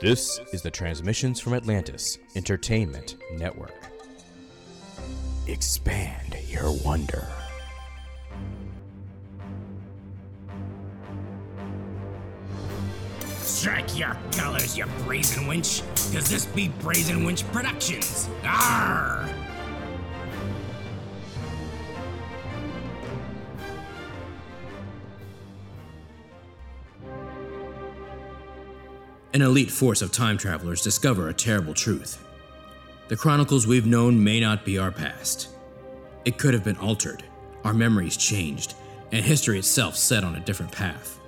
This is the Transmissions from Atlantis Entertainment Network. Expand your wonder. Strike your colors, you brazen winch, cause this be Brazen Winch Productions. Arr! An elite force of time travelers discover a terrible truth. The chronicles we've known may not be our past. It could have been altered, our memories changed, and history itself set on a different path.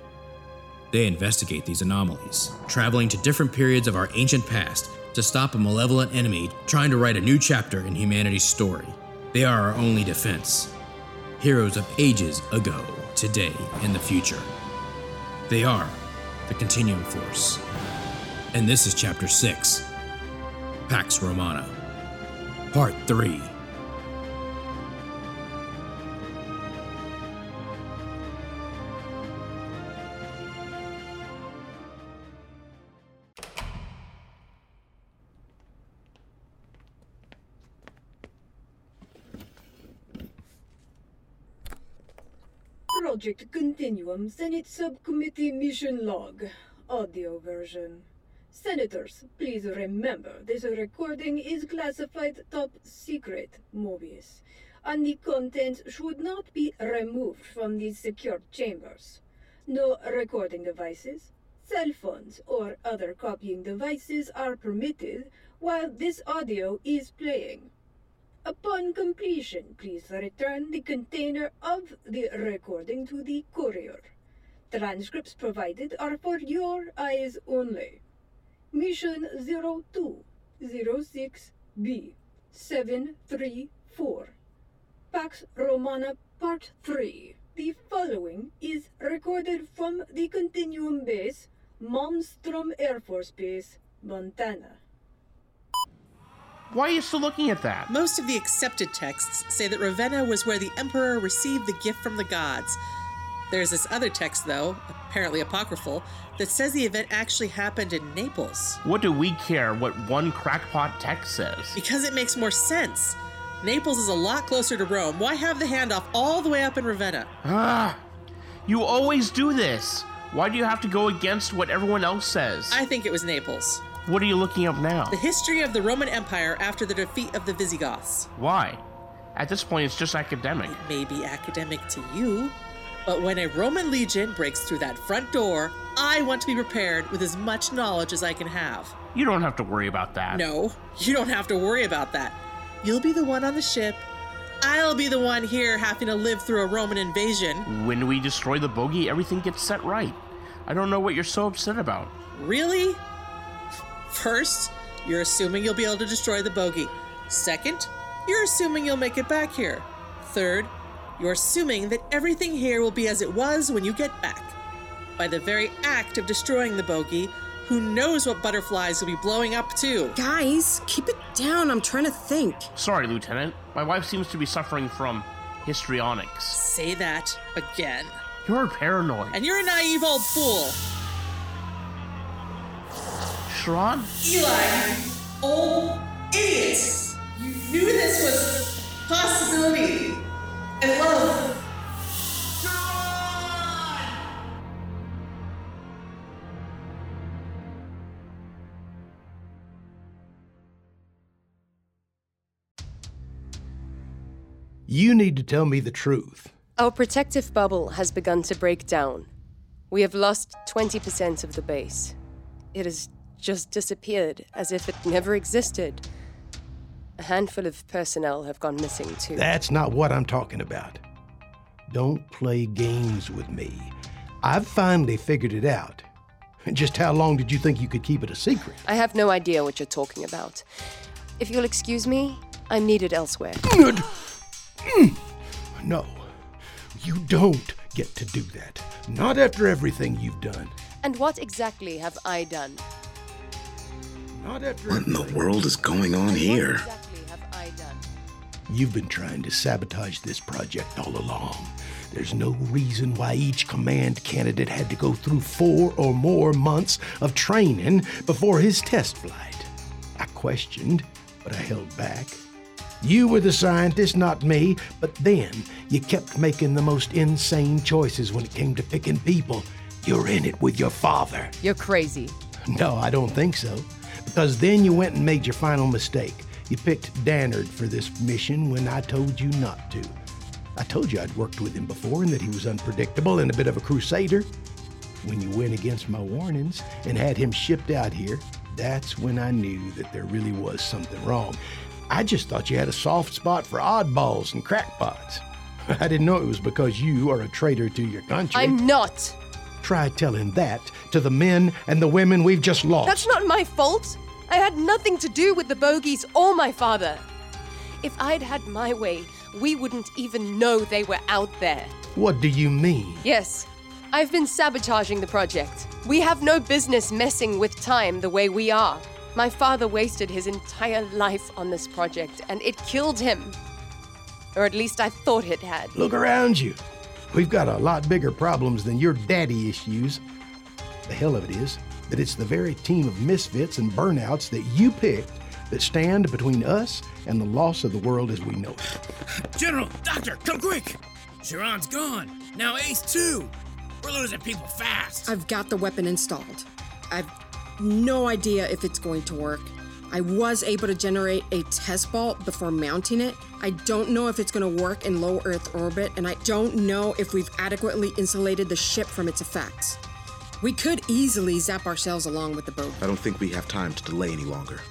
They investigate these anomalies, traveling to different periods of our ancient past to stop a malevolent enemy trying to write a new chapter in humanity's story. They are our only defense. Heroes of ages ago, today, and the future. They are the Continuum Force. And this is Chapter 6 Pax Romana, Part 3. Project Continuum Senate Subcommittee Mission Log, audio version. Senators, please remember this recording is classified top secret, Mobius, and the contents should not be removed from these secured chambers. No recording devices, cell phones, or other copying devices are permitted while this audio is playing. Upon completion, please return the container of the recording to the courier. Transcripts provided are for your eyes only. Mission 0206B 734 Pax Romana Part 3. The following is recorded from the Continuum Base, Malmstrom Air Force Base, Montana. Why are you still looking at that? Most of the accepted texts say that Ravenna was where the Emperor received the gift from the gods. There's this other text, though, apparently apocryphal, that says the event actually happened in Naples. What do we care what one crackpot text says? Because it makes more sense. Naples is a lot closer to Rome. Why have the handoff all the way up in Ravenna? Ah, you always do this. Why do you have to go against what everyone else says? I think it was Naples. What are you looking up now? The history of the Roman Empire after the defeat of the Visigoths. Why? At this point, it's just academic. It may be academic to you, but when a Roman legion breaks through that front door, I want to be prepared with as much knowledge as I can have. You don't have to worry about that. No, you don't have to worry about that. You'll be the one on the ship. I'll be the one here having to live through a Roman invasion. When we destroy the bogey, everything gets set right. I don't know what you're so upset about. Really? First, you're assuming you'll be able to destroy the bogey. Second, you're assuming you'll make it back here. Third, you're assuming that everything here will be as it was when you get back. By the very act of destroying the bogey, who knows what butterflies will be blowing up too? Guys, keep it down. I'm trying to think. Sorry, Lieutenant. My wife seems to be suffering from histrionics. Say that again. You're paranoid. And you're a naive old fool. Sharon? Eli, you old idiots! You knew this was a possibility. And love. You need to tell me the truth. Our protective bubble has begun to break down. We have lost 20% of the base. It has just disappeared as if it never existed. A handful of personnel have gone missing too. That's not what I'm talking about. Don't play games with me. I've finally figured it out. Just how long did you think you could keep it a secret? I have no idea what you're talking about. If you'll excuse me, I'm needed elsewhere. Mm. No, you don't get to do that. Not after everything you've done. And what exactly have I done? Not after What in the world is going on here? exactly have I done? You've been trying to sabotage this project all along. There's no reason why each command candidate had to go through four or more months of training before his test flight. I questioned, but I held back. You were the scientist, not me, but then you kept making the most insane choices when it came to picking people. You're in it with your father. You're crazy. No, I don't think so. Because then you went and made your final mistake. You picked Dannard for this mission when I told you not to. I told you I'd worked with him before and that he was unpredictable and a bit of a crusader. When you went against my warnings and had him shipped out here, that's when I knew that there really was something wrong. I just thought you had a soft spot for oddballs and crackpots. I didn't know it was because you are a traitor to your country. I'm not. Try telling that to the men and the women we've just lost. That's not my fault. I had nothing to do with the bogies or my father. If I'd had my way, we wouldn't even know they were out there. What do you mean? Yes, I've been sabotaging the project. We have no business messing with time the way we are. My father wasted his entire life on this project, and it killed him. Or at least I thought it had. Look around you. We've got a lot bigger problems than your daddy issues. The hell of it is that it's the very team of misfits and burnouts that you picked that stand between us and the loss of the world as we know it. General, Doctor, come quick! Sharon's gone. Now Ace too. We're losing people fast. I've got the weapon installed. I've no idea if it's going to work. I was able to generate a test ball before mounting it. I don't know if it's going to work in low Earth orbit, and I don't know if we've adequately insulated the ship from its effects. We could easily zap ourselves along with the boat. I don't think we have time to delay any longer.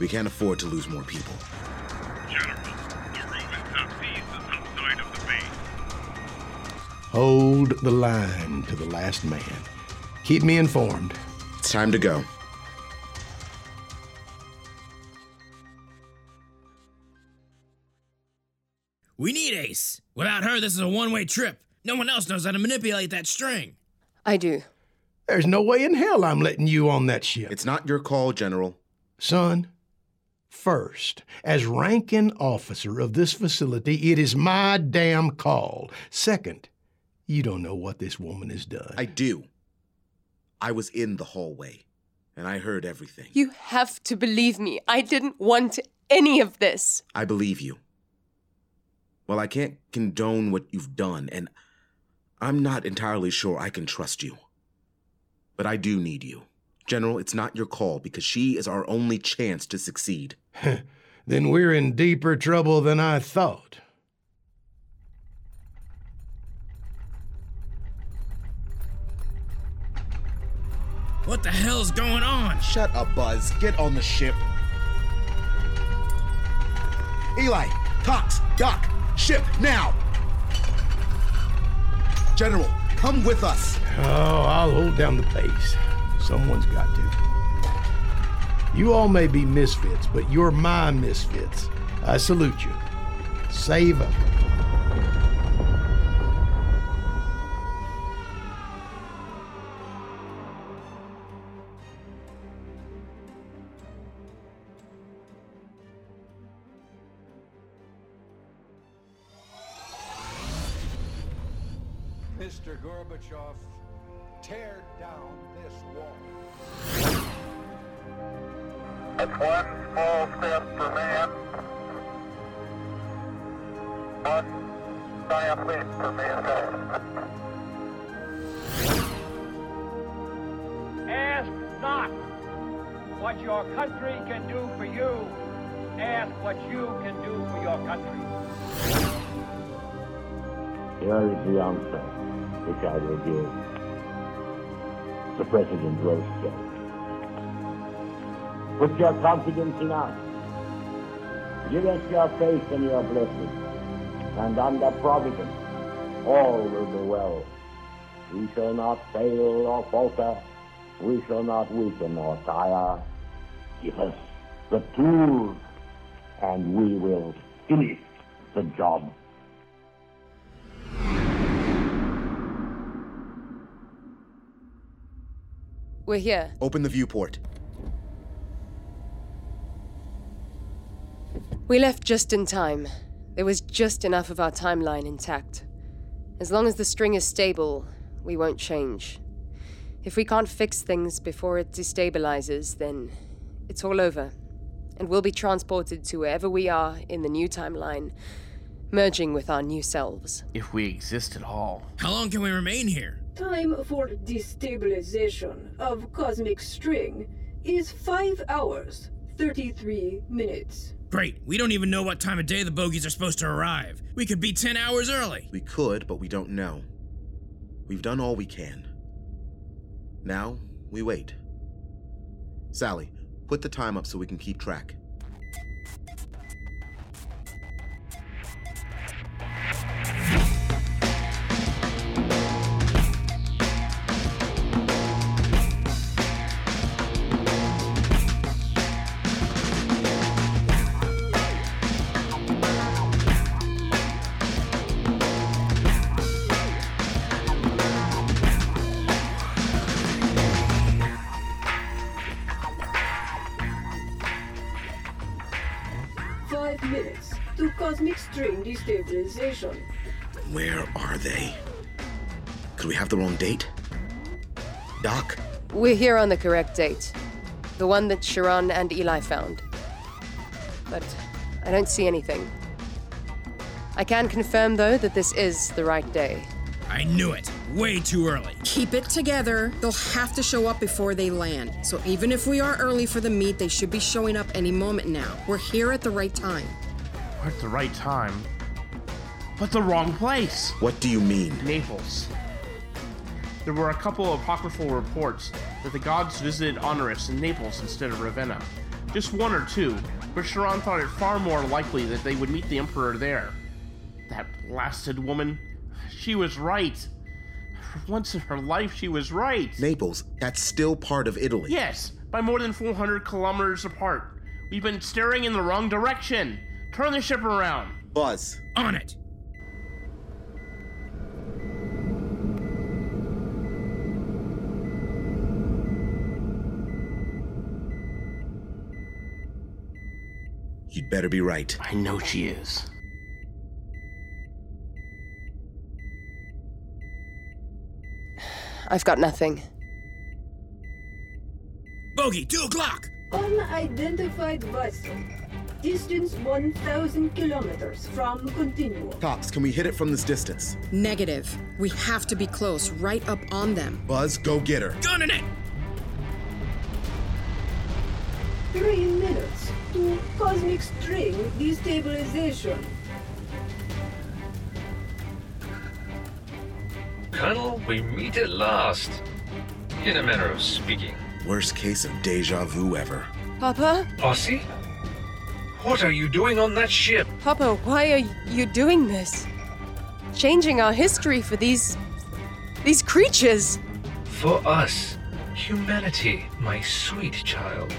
We can't afford to lose more people. General, the room in Southeast is outside of the base. Hold the line to the last man. Keep me informed. It's time to go. We need Ace. Without her, this is a one way trip. No one else knows how to manipulate that string. I do. There's no way in hell I'm letting you on that ship. It's not your call, General. Son, first, as ranking officer of this facility, it is my damn call. Second, you don't know what this woman has done. I do. I was in the hallway, and I heard everything. You have to believe me. I didn't want any of this. I believe you. Well, I can't condone what you've done, and I'm not entirely sure I can trust you. But I do need you. General, it's not your call because she is our only chance to succeed. then we're in deeper trouble than I thought. What the hell's going on? Shut up, Buzz. Get on the ship. Eli, Cox, Doc, ship now! General, come with us. Oh, I'll hold down the pace. Someone's got to. You all may be misfits, but you're my misfits. I salute you. Save up. Gorbachev, tear down this wall. That's one small step for man, one giant leap for mankind. Ask not what your country can do for you. Ask what you can do for your country. Here is the answer which I will give. The President Roosevelt. Put your confidence in us. Give us your faith and your blessing. And under providence, all will be well. We shall not fail or falter. We shall not weaken or tire. Give us the tools, and we will finish the job. We're here. Open the viewport. We left just in time. There was just enough of our timeline intact. As long as the string is stable, we won't change. If we can't fix things before it destabilizes, then it's all over. And we'll be transported to wherever we are in the new timeline, merging with our new selves. If we exist at all. How long can we remain here? Time for destabilization of cosmic string is 5 hours, 33 minutes. Great. We don't even know what time of day the bogies are supposed to arrive. We could be 10 hours early. We could, but we don't know. We've done all we can. Now, we wait. Sally, put the time up so we can keep track. String. Where are they? Could we have the wrong date? Doc? We're here on the correct date. The one that Sharon and Eli found. But I don't see anything. I can confirm, though, that this is the right day. I knew it. Way too early. Keep it together. They'll have to show up before they land. So even if we are early for the meet, they should be showing up any moment now. We're here at the right time. We're at the right time. But the wrong place. What do you mean? Naples. There were a couple of apocryphal reports that the gods visited Honorius in Naples instead of Ravenna. Just one or two, but Sharon thought it far more likely that they would meet the Emperor there. That blasted woman. She was right. For once in her life, she was right. Naples, that's still part of Italy. Yes, by more than 400 kilometers apart. We've been staring in the wrong direction. Turn the ship around. Buzz. On it. Better be right. I know she is. I've got nothing. Bogey, 2 o'clock! Unidentified vessel. Distance 1,000 kilometers from continuum. Cox, can we hit it from this distance? Negative. We have to be close, right up on them. Buzz, go get her. Gunning it! Three minutes to cosmic string destabilization. Colonel, we meet at last. In a manner of speaking. Worst case of deja vu ever. Papa? Aussie? What are you doing on that ship? Papa, why are you doing this? Changing our history for these. these creatures. For us, humanity, my sweet child.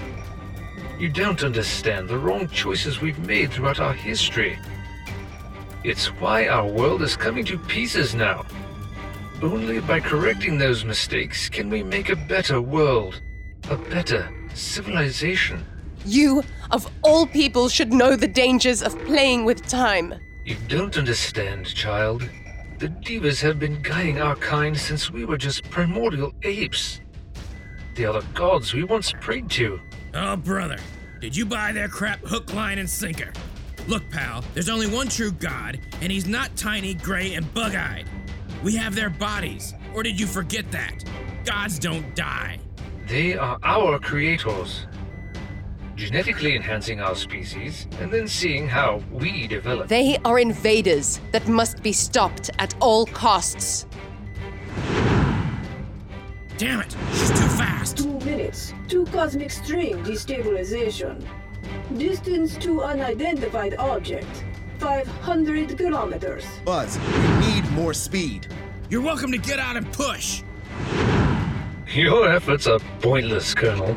You don't understand the wrong choices we've made throughout our history. It's why our world is coming to pieces now. Only by correcting those mistakes can we make a better world, a better civilization. You, of all people, should know the dangers of playing with time. You don't understand, child. The divas have been guiding our kind since we were just primordial apes. They are the gods we once prayed to. Oh, brother. Did you buy their crap hook, line, and sinker? Look, pal, there's only one true god, and he's not tiny, gray, and bug eyed. We have their bodies. Or did you forget that? Gods don't die. They are our creators. Genetically enhancing our species, and then seeing how we develop. They are invaders that must be stopped at all costs. Damn it, she's too fast. Two minutes to cosmic string destabilization. Distance to unidentified object. 500 kilometers. Buzz, we need more speed. You're welcome to get out and push. Your efforts are pointless, Colonel.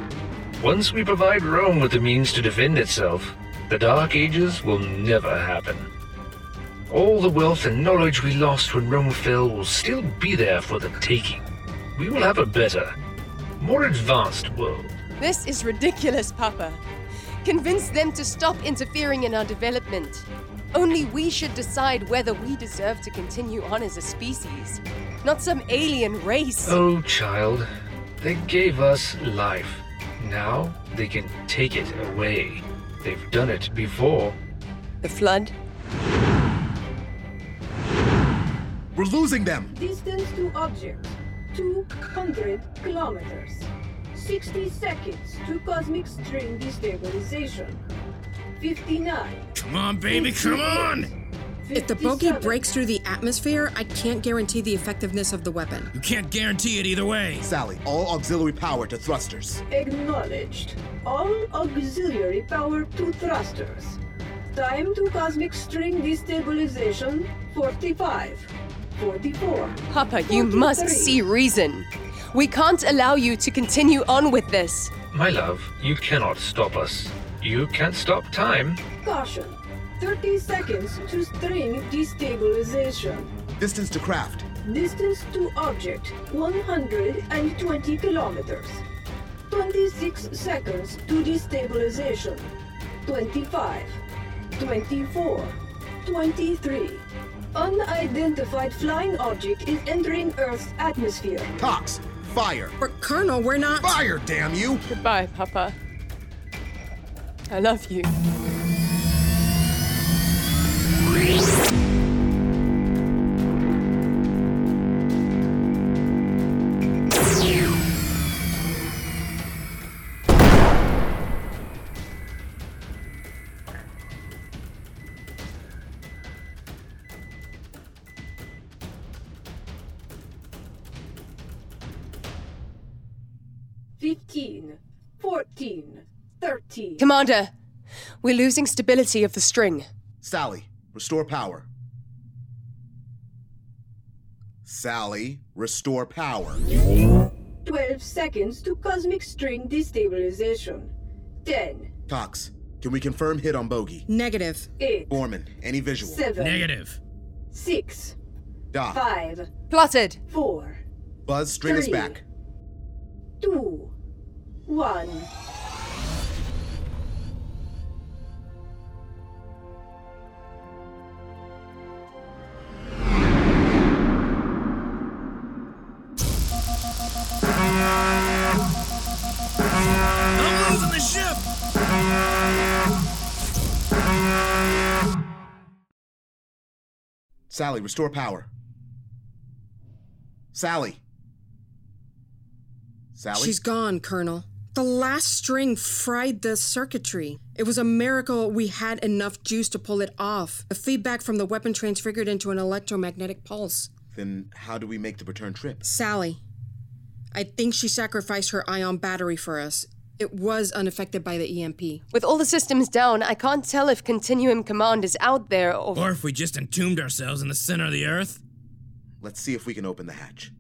Once we provide Rome with the means to defend itself, the Dark Ages will never happen. All the wealth and knowledge we lost when Rome fell will still be there for the taking. We will have a better, more advanced world. This is ridiculous, Papa. Convince them to stop interfering in our development. Only we should decide whether we deserve to continue on as a species, not some alien race. Oh, child, they gave us life. Now they can take it away. They've done it before. The flood? We're losing them! Distance to object 200 kilometers. 60 seconds to cosmic string destabilization. 59. Come on, baby, come on! If the bogey breaks through the atmosphere, I can't guarantee the effectiveness of the weapon. You can't guarantee it either way. Sally, all auxiliary power to thrusters. Acknowledged. All auxiliary power to thrusters. Time to cosmic string destabilization 45. 44. Papa, you must see reason. We can't allow you to continue on with this. My love, you cannot stop us. You can't stop time. Caution. 30 seconds to string destabilization. Distance to craft. Distance to object 120 kilometers. 26 seconds to destabilization. 25, 24, 23. Unidentified flying object is entering Earth's atmosphere. Cox, fire! But Colonel, we're not. Fire, damn you! Goodbye, Papa. I love you. Commander, we're losing stability of the string. Sally, restore power. Sally, restore power. 12 seconds to cosmic string destabilization. 10, Cox, can we confirm hit on bogey? Negative. 8, Borman, any visual? 7, Negative. 6, Doc, 5, Plotted. 4, Buzz, string us Three. back. 2, 1. Sally, restore power. Sally. Sally? She's gone, Colonel. The last string fried the circuitry. It was a miracle we had enough juice to pull it off. The feedback from the weapon transfigured into an electromagnetic pulse. Then how do we make the return trip? Sally. I think she sacrificed her ion battery for us. It was unaffected by the EMP. With all the systems down, I can't tell if Continuum Command is out there or. Or if we just entombed ourselves in the center of the Earth. Let's see if we can open the hatch.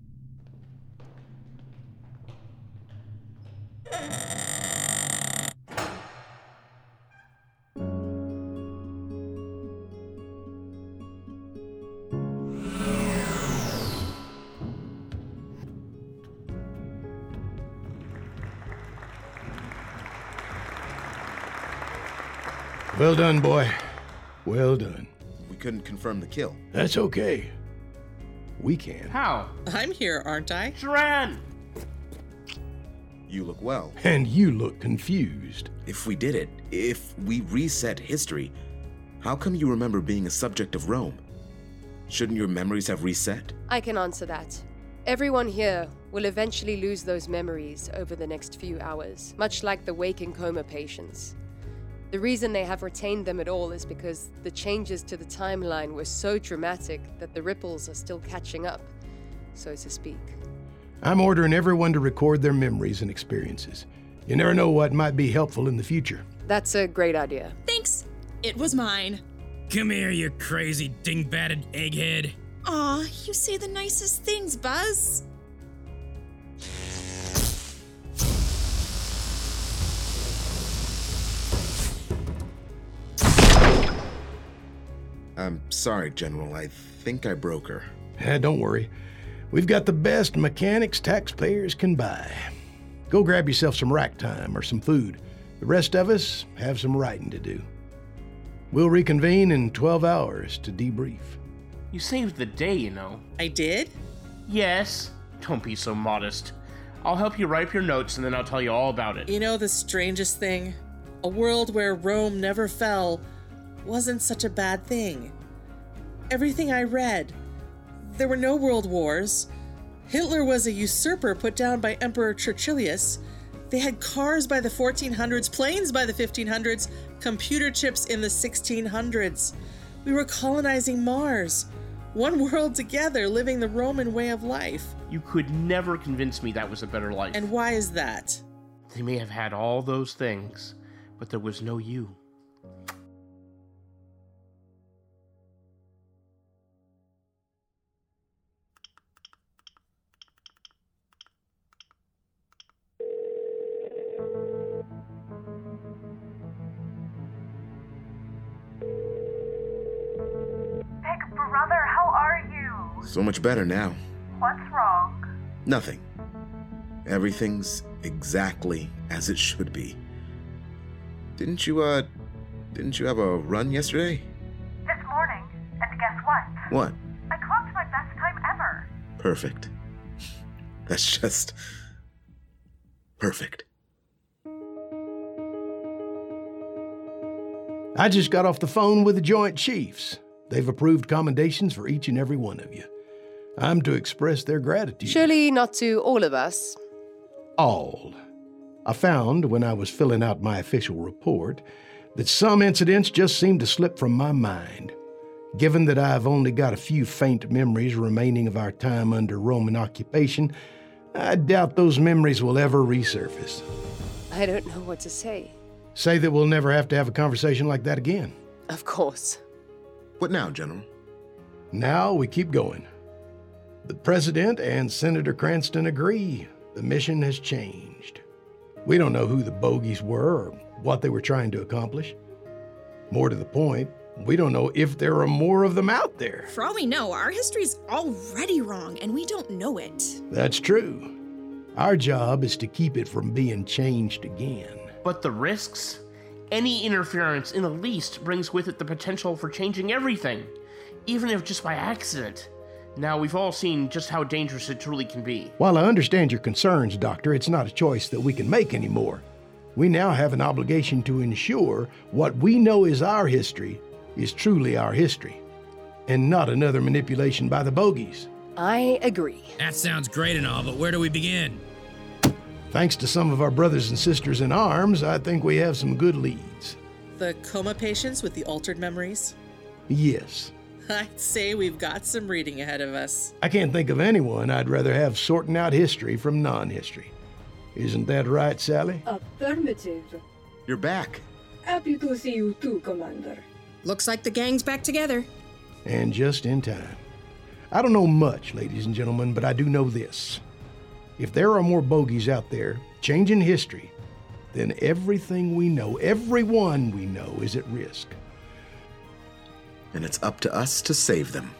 Well done, boy. Well done. We couldn't confirm the kill. That's okay. We can. How? I'm here, aren't I? Sharon! You look well. And you look confused. If we did it, if we reset history, how come you remember being a subject of Rome? Shouldn't your memories have reset? I can answer that. Everyone here will eventually lose those memories over the next few hours, much like the waking coma patients. The reason they have retained them at all is because the changes to the timeline were so dramatic that the ripples are still catching up, so to speak. I'm ordering everyone to record their memories and experiences. You never know what might be helpful in the future. That's a great idea. Thanks. It was mine. Come here, you crazy ding-batted egghead. Aw, you say the nicest things, Buzz. I'm sorry, General. I think I broke her. Eh, don't worry. We've got the best mechanics taxpayers can buy. Go grab yourself some rack time or some food. The rest of us have some writing to do. We'll reconvene in 12 hours to debrief. You saved the day, you know. I did? Yes. Don't be so modest. I'll help you write up your notes and then I'll tell you all about it. You know the strangest thing? A world where Rome never fell wasn't such a bad thing. Everything I read, there were no world wars. Hitler was a usurper put down by Emperor Tertullius. They had cars by the 1400s, planes by the 1500s, computer chips in the 1600s. We were colonizing Mars. One world together, living the Roman way of life. You could never convince me that was a better life. And why is that? They may have had all those things, but there was no you. So much better now. What's wrong? Nothing. Everything's exactly as it should be. Didn't you, uh, didn't you have a run yesterday? This morning, and guess what? What? I clocked my best time ever. Perfect. That's just. perfect. I just got off the phone with the Joint Chiefs. They've approved commendations for each and every one of you. I'm to express their gratitude. Surely not to all of us. All. I found when I was filling out my official report that some incidents just seemed to slip from my mind. Given that I've only got a few faint memories remaining of our time under Roman occupation, I doubt those memories will ever resurface. I don't know what to say. Say that we'll never have to have a conversation like that again. Of course. What now, General? Now we keep going. The President and Senator Cranston agree the mission has changed. We don't know who the bogies were or what they were trying to accomplish. More to the point, we don't know if there are more of them out there. For all we know, our history's already wrong and we don't know it. That's true. Our job is to keep it from being changed again. But the risks? Any interference in the least brings with it the potential for changing everything, even if just by accident. Now, we've all seen just how dangerous it truly can be. While I understand your concerns, Doctor, it's not a choice that we can make anymore. We now have an obligation to ensure what we know is our history is truly our history, and not another manipulation by the bogies. I agree. That sounds great and all, but where do we begin? Thanks to some of our brothers and sisters in arms, I think we have some good leads. The coma patients with the altered memories? Yes. I'd say we've got some reading ahead of us. I can't think of anyone I'd rather have sorting out history from non history. Isn't that right, Sally? Affirmative. You're back. Happy to see you too, Commander. Looks like the gang's back together. And just in time. I don't know much, ladies and gentlemen, but I do know this. If there are more bogies out there changing history, then everything we know, everyone we know, is at risk. And it's up to us to save them.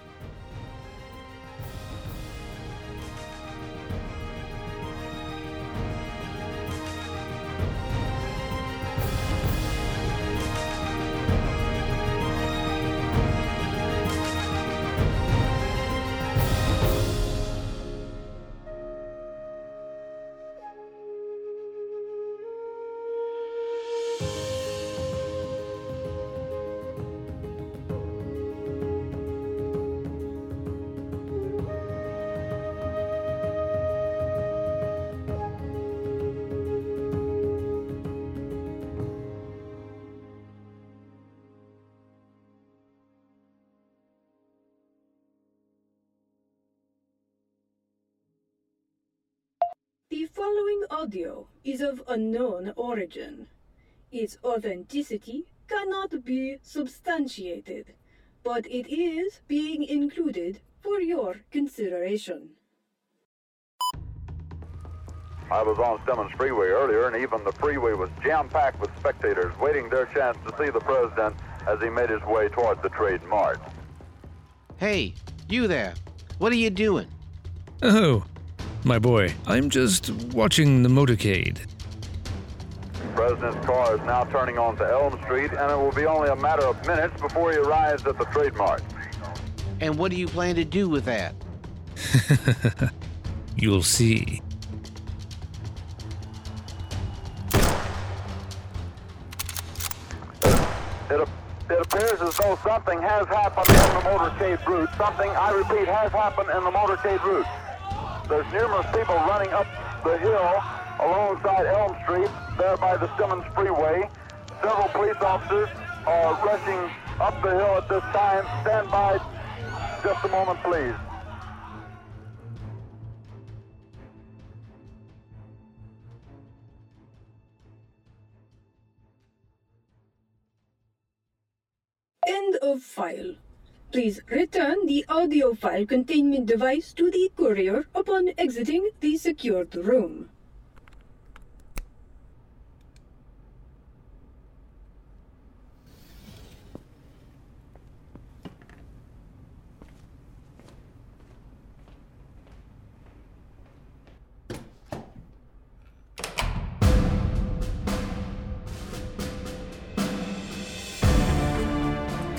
Following audio is of unknown origin. Its authenticity cannot be substantiated, but it is being included for your consideration. I was on Stemmons Freeway earlier, and even the freeway was jam-packed with spectators waiting their chance to see the president as he made his way toward the Trade Mart. Hey, you there. What are you doing? Oh, my boy, I'm just watching the motorcade. President's car is now turning onto Elm Street, and it will be only a matter of minutes before he arrives at the Trade Mart. And what do you plan to do with that? You'll see. It, it appears as though something has happened in the motorcade route. Something, I repeat, has happened in the motorcade route. There's numerous people running up the hill alongside Elm Street, there by the Stemmons Freeway. Several police officers are rushing up the hill at this time. Stand by just a moment, please. End of file. Please return the audio file containment device to the courier upon exiting the secured room.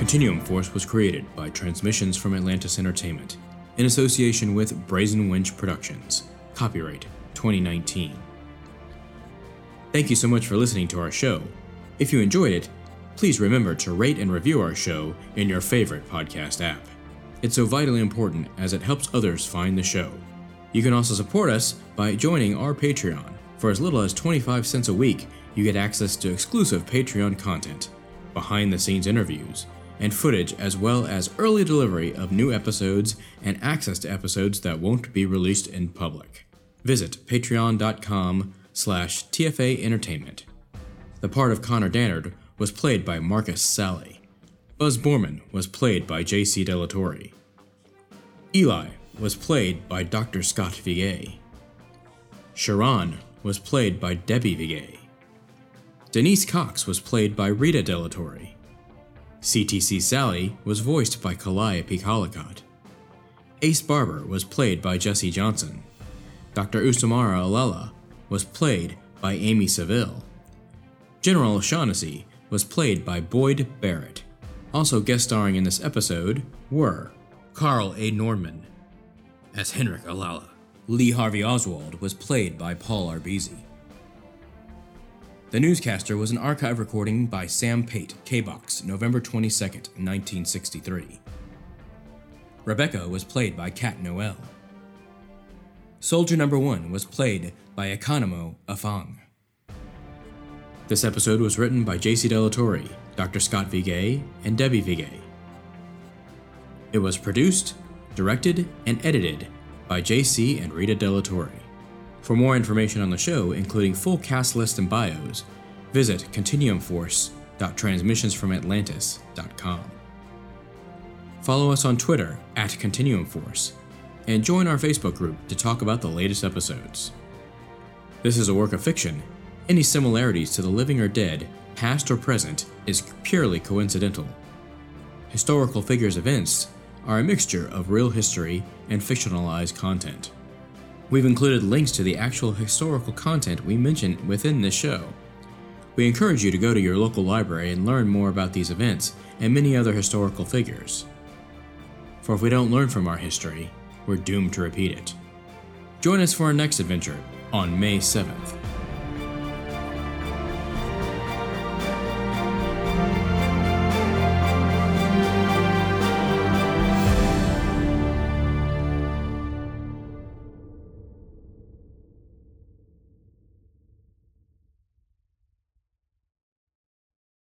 Continuum Force was created by Transmissions from Atlantis Entertainment in association with Brazen Winch Productions. Copyright 2019. Thank you so much for listening to our show. If you enjoyed it, please remember to rate and review our show in your favorite podcast app. It's so vitally important as it helps others find the show. You can also support us by joining our Patreon. For as little as 25 cents a week, you get access to exclusive Patreon content, behind the scenes interviews, and footage as well as early delivery of new episodes and access to episodes that won't be released in public. Visit patreon.com slash TFA Entertainment. The part of Connor Dannard was played by Marcus Sally. Buzz Borman was played by J.C. Delatorre. Eli was played by Dr. Scott Vigay. Sharon was played by Debbie Vigay. Denise Cox was played by Rita Delatorre. CTC Sally was voiced by Calliope Collicott. Ace Barber was played by Jesse Johnson. Dr. Usamara Alela was played by Amy Seville. General O'Shaughnessy was played by Boyd Barrett. Also guest starring in this episode were Carl A. Norman as Henrik Alala. Lee Harvey Oswald was played by Paul Arbezi. The newscaster was an archive recording by Sam Pate, KBOX, November 22, 1963. Rebecca was played by Kat Noel. Soldier Number 1 was played by Economo Afang. This episode was written by J.C. Delatorre, Dr. Scott Vigay, and Debbie Vigay. It was produced, directed, and edited by J.C. and Rita Delatorre. For more information on the show, including full cast list and bios, visit continuumforce.transmissionsfromatlantis.com. Follow us on Twitter at ContinuumForce and join our Facebook group to talk about the latest episodes. This is a work of fiction. Any similarities to the living or dead, past or present, is purely coincidental. Historical figures events are a mixture of real history and fictionalized content. We've included links to the actual historical content we mention within this show. We encourage you to go to your local library and learn more about these events and many other historical figures. For if we don't learn from our history, we're doomed to repeat it. Join us for our next adventure on May 7th.